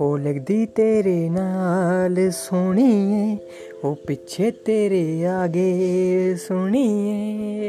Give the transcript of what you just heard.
ਉਹ ਲੱਗਦੀ ਤੇਰੇ ਨਾਲ ਸੋਹਣੀਏ ਉਹ ਪਿੱਛੇ ਤੇਰੇ ਆਗੇ ਸੁਣੀਏ